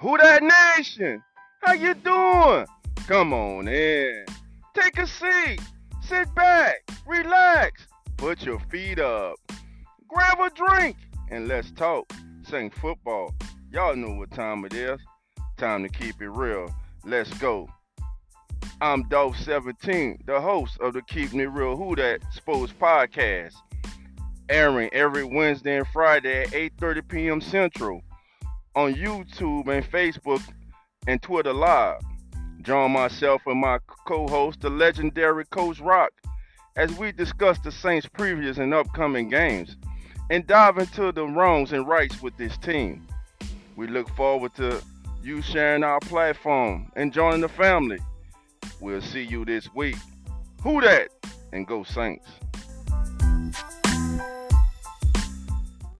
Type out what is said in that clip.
Who Dat nation? How you doing? Come on in. Take a seat. Sit back. Relax. Put your feet up. Grab a drink and let's talk. Sing football. Y'all know what time it is. Time to keep it real. Let's go. I'm Dolph 17, the host of the Keeping It Real Who Dat Sports podcast, airing every Wednesday and Friday at 8:30 p.m. Central on YouTube and Facebook and Twitter Live. Join myself and my co-host, the legendary Coach Rock, as we discuss the Saints' previous and upcoming games and dive into the wrongs and rights with this team. We look forward to you sharing our platform and joining the family. We'll see you this week. Who Dat? And go Saints.